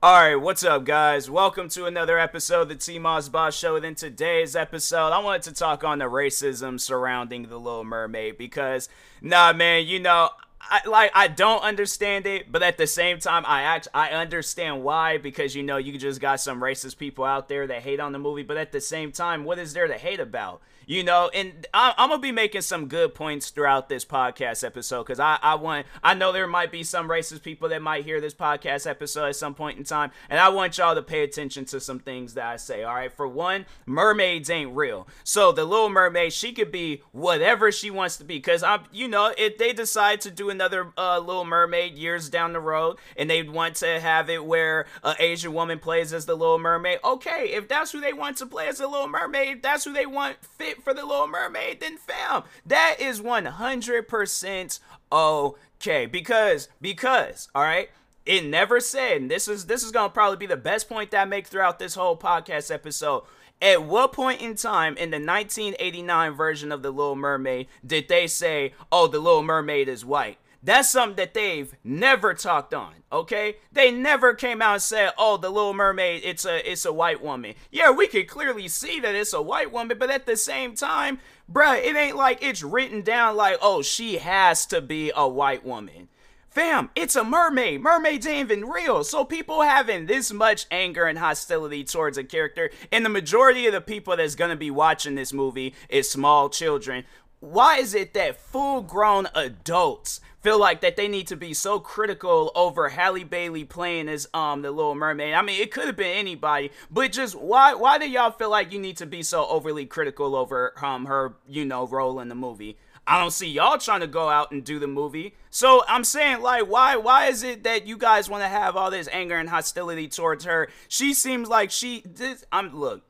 All right, what's up, guys? Welcome to another episode of the T Moss Boss Show. And in today's episode, I wanted to talk on the racism surrounding the Little Mermaid because, nah, man, you know, I, like I don't understand it, but at the same time, I act I understand why because you know you just got some racist people out there that hate on the movie. But at the same time, what is there to hate about? You know and I, am gonna be making some good points throughout this podcast episode because I, I want i know there might be some racist people that might hear this podcast episode at some point in time and i want y'all to pay attention to some things that i say all right? For one mermaids ain't real. So the little mermaid she could be whatever she wants to be because i'm you know if they decide to do another uh, little mermaid years down the road and they want to have it where an asian woman plays as the little mermaid okay if that's who they want to play as the little mermaid that's who they want fit for the Little Mermaid, then fam, that is 100% okay. Because, because, all right, it never said, and this is this is gonna probably be the best point that I make throughout this whole podcast episode. At what point in time in the 1989 version of The Little Mermaid did they say, oh, The Little Mermaid is white? That's something that they've never talked on, okay? They never came out and said, "Oh, the Little Mermaid, it's a it's a white woman." Yeah, we can clearly see that it's a white woman, but at the same time, bruh, it ain't like it's written down like, "Oh, she has to be a white woman." Fam, it's a mermaid. Mermaids ain't even real. So people having this much anger and hostility towards a character, and the majority of the people that's gonna be watching this movie is small children. Why is it that full grown adults feel like that they need to be so critical over Halle Bailey playing as um the Little Mermaid. I mean, it could have been anybody, but just why why do y'all feel like you need to be so overly critical over um her you know role in the movie? I don't see y'all trying to go out and do the movie. So I'm saying, like, why why is it that you guys want to have all this anger and hostility towards her? She seems like she. This, I'm look.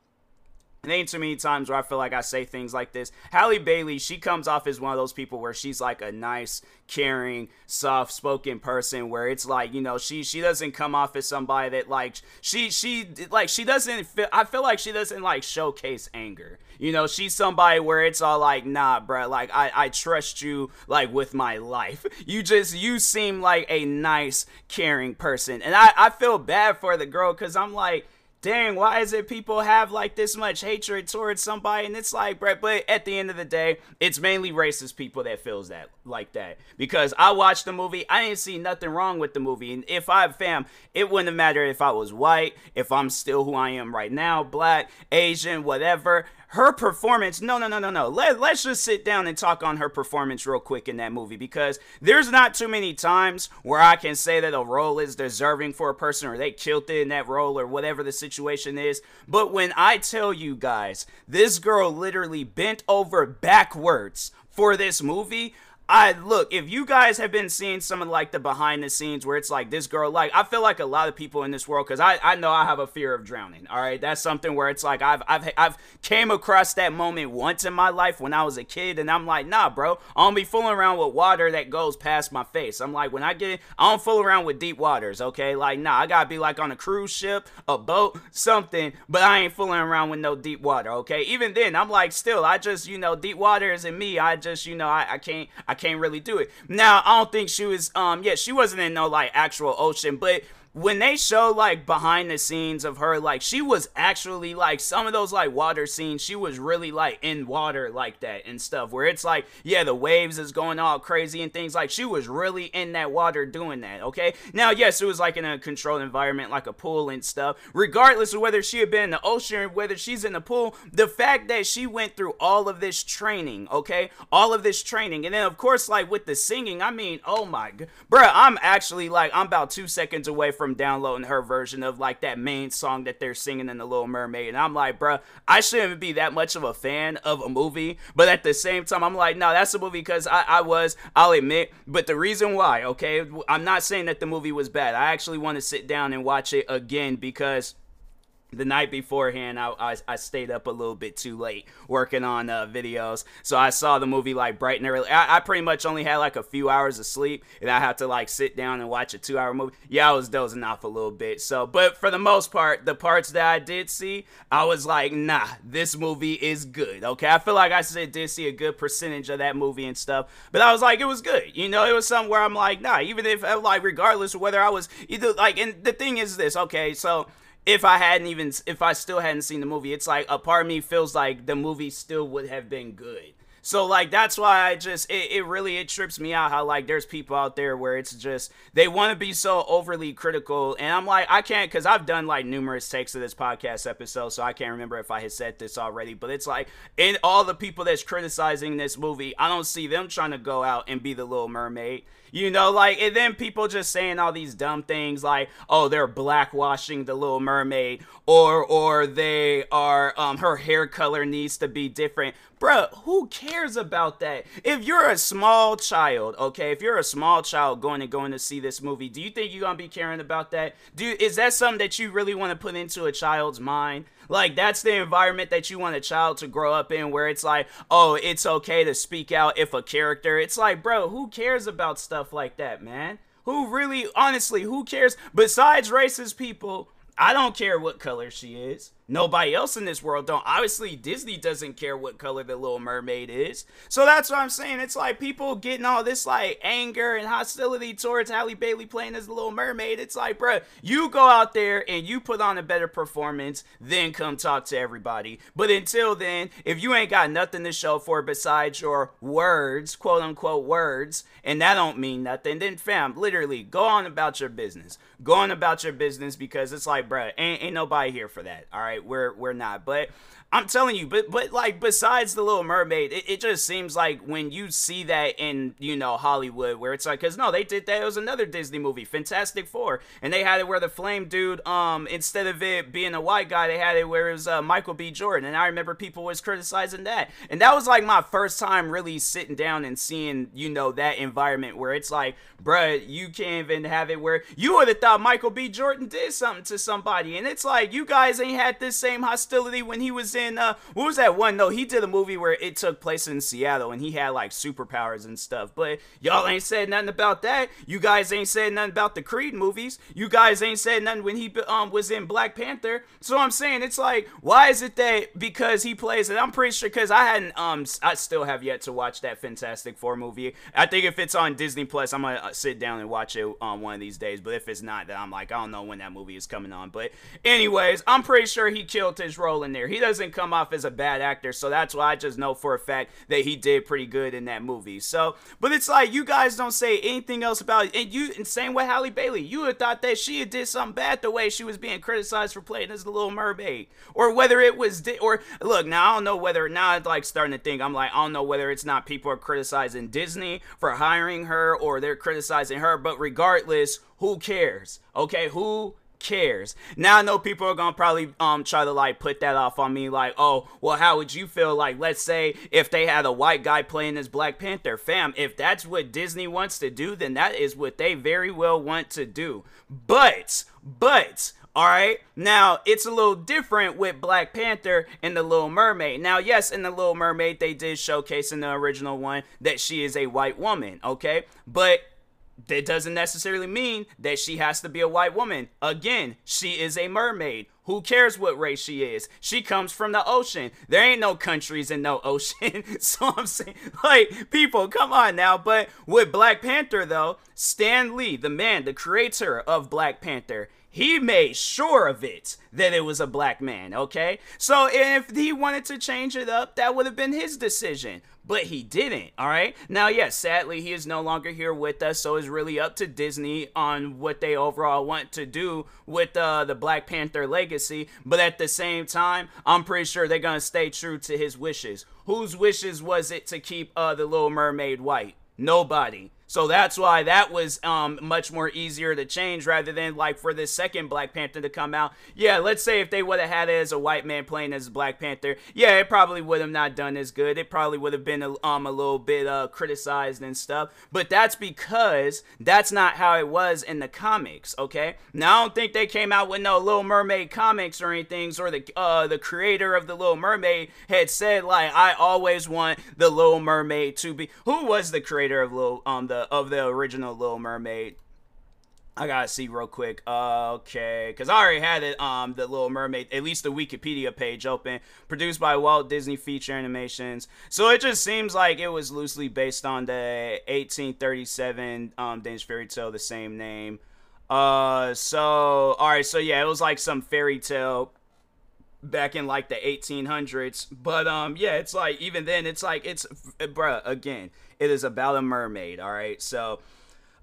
It ain't too many times where I feel like I say things like this. Halle Bailey, she comes off as one of those people where she's like a nice, caring, soft-spoken person. Where it's like, you know, she she doesn't come off as somebody that like she she like she doesn't. Feel, I feel like she doesn't like showcase anger. You know, she's somebody where it's all like, nah, bro, like I I trust you like with my life. You just you seem like a nice, caring person, and I I feel bad for the girl because I'm like dang, why is it people have like this much hatred towards somebody? And it's like, Brett, but at the end of the day, it's mainly racist people that feels that like that. Because I watched the movie, I didn't see nothing wrong with the movie. And if I fam, it wouldn't have mattered if I was white, if I'm still who I am right now, black, Asian, whatever her performance no no no no no. Let, let's just sit down and talk on her performance real quick in that movie because there's not too many times where i can say that a role is deserving for a person or they killed it in that role or whatever the situation is. But when i tell you guys this girl literally bent over backwards for this movie I look, if you guys have been seeing some of like the behind the scenes where it's like this girl, like I feel like a lot of people in this world, because I, I know I have a fear of drowning. All right. That's something where it's like I've I've I've came across that moment once in my life when I was a kid, and I'm like, nah, bro, I don't be fooling around with water that goes past my face. I'm like, when I get I don't fool around with deep waters, okay? Like, nah, I gotta be like on a cruise ship, a boat, something, but I ain't fooling around with no deep water, okay? Even then, I'm like, still, I just, you know, deep water isn't me. I just, you know, I, I can't I can't really do it. Now, I don't think she was um yeah, she wasn't in no like actual ocean, but when they show like behind the scenes of her like she was actually like some of those like water scenes she was really like in water like that and stuff where it's like yeah the waves is going all crazy and things like she was really in that water doing that okay? Now yes it was like in a controlled environment like a pool and stuff. Regardless of whether she had been in the ocean whether she's in the pool the fact that she went through all of this training okay? All of this training. And then of course like with the singing i mean oh my god bruh i'm actually like i'm about two seconds away from downloading her version of like that main song that they're singing in The Little Mermaid. And I'm like, bruh, I shouldn't be that much of a fan of a movie. But at the same time, I'm like, no, that's a movie because I, I was, I'll admit. But the reason why, okay, I'm not saying that the movie was bad. I actually want to sit down and watch it again because the night beforehand I, I, I stayed up a little bit too late working on uh, videos. So i saw the movie like bright and early. I, I, pretty much only had like a few hours of sleep and i had to like sit down and watch a two hour movie. Yeah i was dozing off a little bit. So but for the most part the parts that i did see i was like nah this movie is good okay? I feel like i said did see a good percentage of that movie and stuff but i was like it was good. You know it was something where i'm like nah even if like regardless of whether i was either like and the thing is this okay so if I hadn't even if I still hadn't seen the movie, it's like a part of me feels like the movie still would have been good. So like that's why I just it, it really it trips me out how like there's people out there where it's just they want to be so overly critical. And I'm like I can't cuz I've done like numerous takes of this podcast episode so I can't remember if I had said this already. But it's like in all the people that's criticizing this movie I don't see them trying to go out and be the little mermaid you know, like, and then people just saying all these dumb things like, oh, they're blackwashing the Little Mermaid, or or they are, um, her hair color needs to be different. Bruh, who cares about that? If you're a small child, okay, if you're a small child going and going to see this movie, do you think you're gonna be caring about that? Do is that something that you really want to put into a child's mind? Like that's the environment that you want a child to grow up in where it's like, oh, it's okay to speak out if a character. It's like, bro, who cares about stuff like that, man? Who really honestly, who cares besides racist people? I don't care what color she is. Nobody else in this world don't. Obviously, Disney doesn't care what color the Little Mermaid is. So that's what I'm saying. It's like people getting all this like anger and hostility towards Halle Bailey playing as the Little Mermaid. It's like, bruh, you go out there and you put on a better performance, then come talk to everybody. But until then, if you ain't got nothing to show for besides your words, quote unquote words, and that don't mean nothing, then fam, literally go on about your business. Go on about your business because it's like, bruh, ain't, ain't nobody here for that. All right right? We're we're not. But I'm telling you, but but like besides the Little Mermaid, it, it just seems like when you see that in you know Hollywood, where it's like, cause no, they did that. It was another Disney movie, Fantastic Four, and they had it where the Flame dude, um, instead of it being a white guy, they had it where it was uh, Michael B. Jordan, and I remember people was criticizing that, and that was like my first time really sitting down and seeing you know that environment where it's like, bruh, you can't even have it where you would have thought Michael B. Jordan did something to somebody, and it's like you guys ain't had this same hostility when he was in uh what was that one? No, he did a movie where it took place in Seattle and he had like superpowers and stuff. But y'all ain't said nothing about that. You guys ain't said nothing about the Creed movies. You guys ain't said nothing when he um was in Black Panther. So I'm saying it's like why is it that because he plays it? I'm pretty sure because I hadn't um I still have yet to watch that Fantastic Four movie. I think if it's on Disney Plus, I'm gonna uh, sit down and watch it on um, one of these days. But if it's not, then I'm like I don't know when that movie is coming on. But anyways, I'm pretty sure he killed his role in there. He doesn't come off as a bad actor, so that's why I just know for a fact that he did pretty good in that movie. So, but it's like you guys don't say anything else about it, and you, and same with Halle Bailey, you would thought that she did something bad the way she was being criticized for playing as the Little Mermaid, or whether it was, di- or look, now I don't know whether now I'm like starting to think I'm like I don't know whether it's not people are criticizing Disney for hiring her or they're criticizing her, but regardless, who cares? Okay, who cares. Now I know people are gonna probably um try to like put that off on me, like, oh, well, how would you feel like let's say if they had a white guy playing as Black Panther, fam? If that's what Disney wants to do, then that is what they very well want to do. But, but. All right. Now, it's a little different with Black Panther and The Little Mermaid. Now, yes, in The Little Mermaid, they did showcase in the original one that she is a white woman, okay? But that doesn't necessarily mean that she has to be a white woman. Again, she is a mermaid. Who cares what race she is? She comes from the ocean. There ain't no countries and no ocean. so I'm saying, like, people, come on now. But with Black Panther, though, Stan Lee, the man, the creator of Black Panther, he made sure of it that it was a black man, okay? So if he wanted to change it up, that would have been his decision. But he didn't, all right? Now, yes, sadly, he is no longer here with us, so it's really up to Disney on what they overall want to do with uh, the Black Panther legacy. But at the same time, I'm pretty sure they're to stay true to his wishes. Whose wishes was it to keep uh, the Little Mermaid white? Nobody. So that's why that was um, much more easier to change rather than like for the second Black Panther to come out. Yeah, let's say if they would have had it as a white man playing as Black Panther, yeah, it probably would have not done as good. It probably would have been a, um a little bit uh criticized and stuff. But that's because that's not how it was in the comics. Okay, now I don't think they came out with no Little Mermaid comics or anything, or the uh the creator of the Little Mermaid had said like I always want the Little Mermaid to be. Who was the creator of Little um the of the original Little Mermaid. I gotta see real quick. Uh, okay, because I already had it. Um, the Little Mermaid, at least the Wikipedia page open. Produced by Walt Disney Feature Animations. So it just seems like it was loosely based on the 1837 um Danish fairy tale, the same name. Uh, so all right, so yeah, it was like some fairy tale back in like the 1800s. But um, yeah, it's like even then, it's like it's bruh. Again, it is about a mermaid. All right, so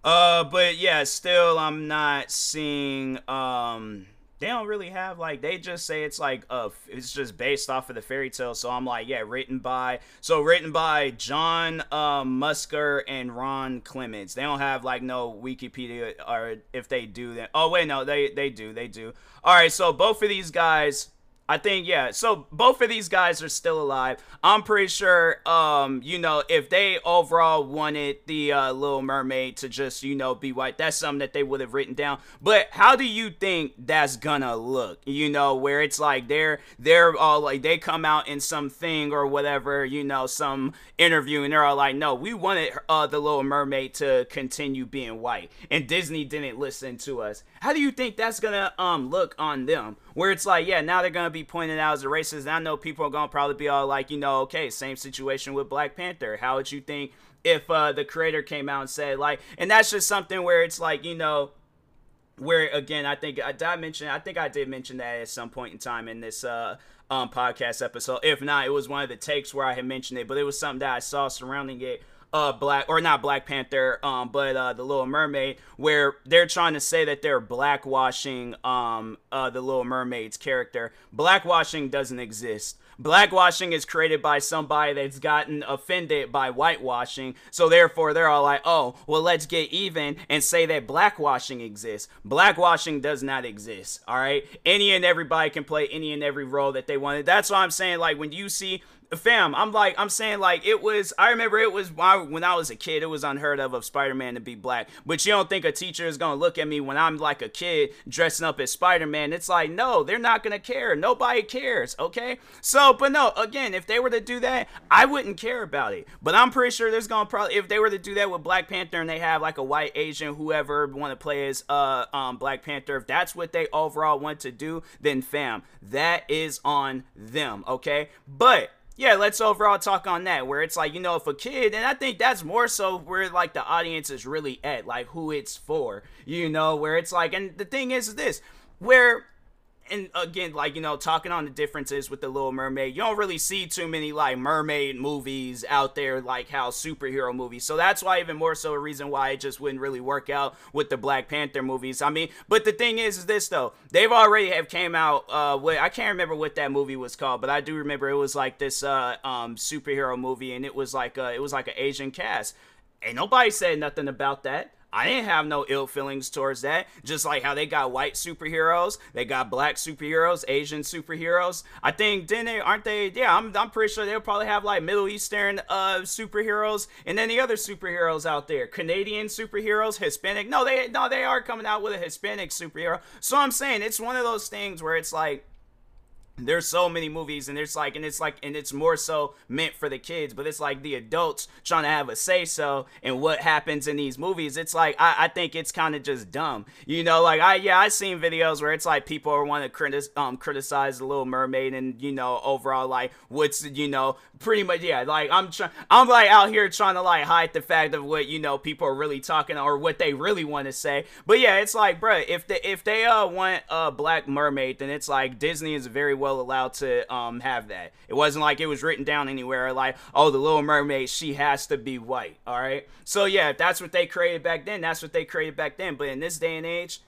uh, but yeah, still I'm not seeing um. They don't really have like they just say it's like uh it's just based off of the fairy tale. So I'm like yeah, written by so written by John um, Musker and Ron Clements. They don't have like no Wikipedia or if they do then Oh wait, no, they they do they do. All right, so both of these guys I think yeah. So both of these guys are still alive. I'm pretty sure um you know if they overall wanted the uh, Little Mermaid to just you know be white, that's something that they would have written down. But how do you think that's gonna look? You know where it's like they're they're all like they come out in something or whatever you know some interview and they're all like no we wanted uh, the Little Mermaid to continue being white and Disney didn't listen to us. How do you think that's gonna um look on them? Where it's like yeah now they're gonna be pointed out as a racist. And I know people are gonna probably be all like, you know, okay, same situation with Black Panther. How would you think if uh, the creator came out and said like, and that's just something where it's like, you know, where again, I think I did mention, I think I did mention that at some point in time in this uh, um, podcast episode. If not, it was one of the takes where I had mentioned it, but it was something that I saw surrounding it uh black or not Black Panther um but uh the Little Mermaid where they're trying to say that they're blackwashing um uh the Little Mermaid's character. Blackwashing doesn't exist. Blackwashing is created by somebody that's gotten offended by whitewashing. So therefore they're all like, "Oh, well let's get even and say that blackwashing exists." Blackwashing does not exist. All right? Any and everybody can play any and every role that they wanted. That's why I'm saying like when you see fam i'm like i'm saying like it was i remember it was when i was a kid it was unheard of of spider-man to be black. But you don't think a teacher is gonna look at me when i'm like a kid dressing up as spider-man. It's like no they're not gonna care. Nobody cares okay? So but no again if they were to do that i wouldn't care about it. But i'm pretty sure there's gonna probably if they were to do that with black panther and they have like a white asian whoever want to play as uh um black panther if that's what they overall want to do then fam that is on them okay? But yeah, let's overall talk on that. Where it's like, you know, if a kid, and I think that's more so where like the audience is really at, like who it's for, you know, where it's like, and the thing is this, where and again, like you know, talking on the differences with the Little Mermaid, you don't really see too many like mermaid movies out there, like how superhero movies. So that's why even more so a reason why it just wouldn't really work out with the Black Panther movies. I mean, but the thing is, is this though, they've already have came out. Uh, with, I can't remember what that movie was called, but I do remember it was like this uh um superhero movie, and it was like uh it was like an Asian cast. Ain't nobody said nothing about that. I didn't have no ill feelings towards that. Just like how they got white superheroes, they got black superheroes, Asian superheroes. I think then they aren't they? Yeah, I'm, I'm pretty sure they'll probably have like Middle Eastern uh superheroes and then the other superheroes out there, Canadian superheroes, Hispanic. No, they no they are coming out with a Hispanic superhero. So I'm saying it's one of those things where it's like there's so many movies and it's like and it's like and it's more so meant for the kids but it's like the adults trying to have a say so and what happens in these movies. It's like i, I think it's kind of just dumb. You know like i yeah i seen videos where it's like people are want to critis- um, criticize the little mermaid and you know overall like what's you know pretty much yeah like i'm trying i'm like out here trying to like hide the fact of what you know people are really talking or what they really want to say. But yeah it's like bro if they if they uh want a black mermaid then it's like disney is very well well allowed to um, have that. It wasn't like it was written down anywhere like, oh, the Little Mermaid, she has to be white. All right. So yeah, if that's what they created back then, that's what they created back then. But in this day and age,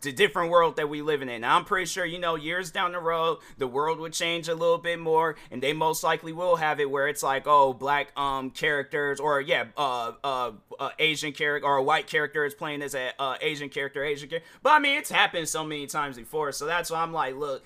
the different world that we living in. Now, I'm pretty sure, you know, years down the road, the world would change a little bit more, and they most likely will have it where it's like, oh, black um characters, or yeah, uh, uh, uh Asian character or a white character is playing as a uh, Asian character, Asian character. But I mean, it's happened so many times before, so that's why I'm like, look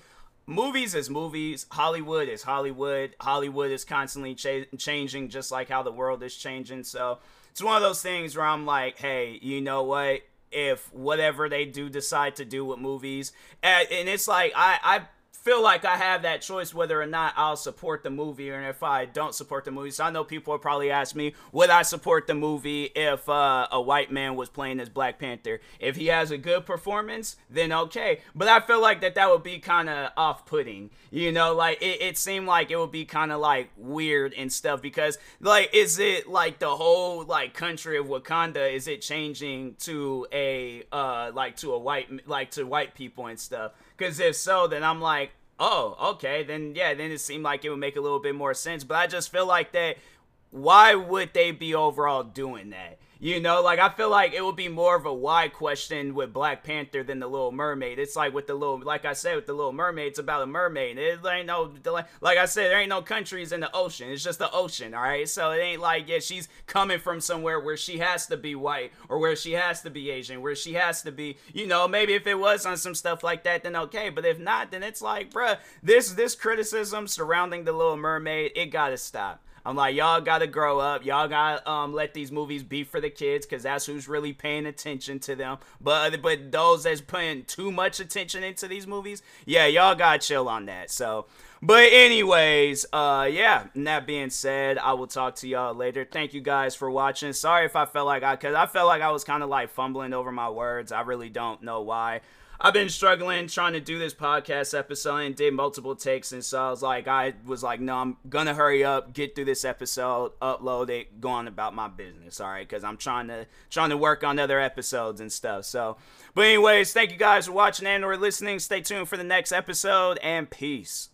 movies is movies. Hollywood is hollywood. Hollywood is constantly cha- changing just like how the world is changing. So it's one of those things where i'm like hey you know what? If whatever they do decide to do with movies and, and it's like i i feel like I have that choice whether or not I'll support the movie or if I don't support the movie. So I know people will probably ask me, would I support the movie if uh, a white man was playing as Black Panther? If he has a good performance, then okay. But I feel like that that would be kind of off-putting. You know, like it, it seemed like it would be kind of like weird and stuff because like is it like the whole like country of Wakanda is it changing to a uh like to a white like to white people and stuff? Because if so, then I'm like, oh, okay, then yeah, then it seemed like it would make a little bit more sense. But I just feel like that. Why would they be overall doing that? You know, like I feel like it would be more of a why question with Black Panther than the Little Mermaid. It's like with the little, like I said, with the Little Mermaid, it's about a mermaid. It ain't no, like I said, there ain't no countries in the ocean. It's just the ocean, all right. So it ain't like yeah, she's coming from somewhere where she has to be white or where she has to be Asian, where she has to be, you know, maybe if it was on some stuff like that, then okay. But if not, then it's like, bruh, this this criticism surrounding the Little Mermaid, it gotta stop. I'm like, y'all gotta grow up. Y'all gotta um, let these movies be for the kids, cause that's who's really paying attention to them. But but those that's putting too much attention into these movies, yeah, y'all gotta chill on that. So. But anyways, uh yeah, and that being said, I will talk to y'all later. Thank you guys for watching. Sorry if I felt like I cuz I felt like I was kind of like fumbling over my words. I really don't know why. I've been struggling trying to do this podcast episode and did multiple takes, and so I was like, I was like, no, I'm gonna hurry up, get through this episode, upload it, go on about my business, all right? Because I'm trying to trying to work on other episodes and stuff. So, but anyways, thank you guys for watching and or listening. Stay tuned for the next episode, and peace.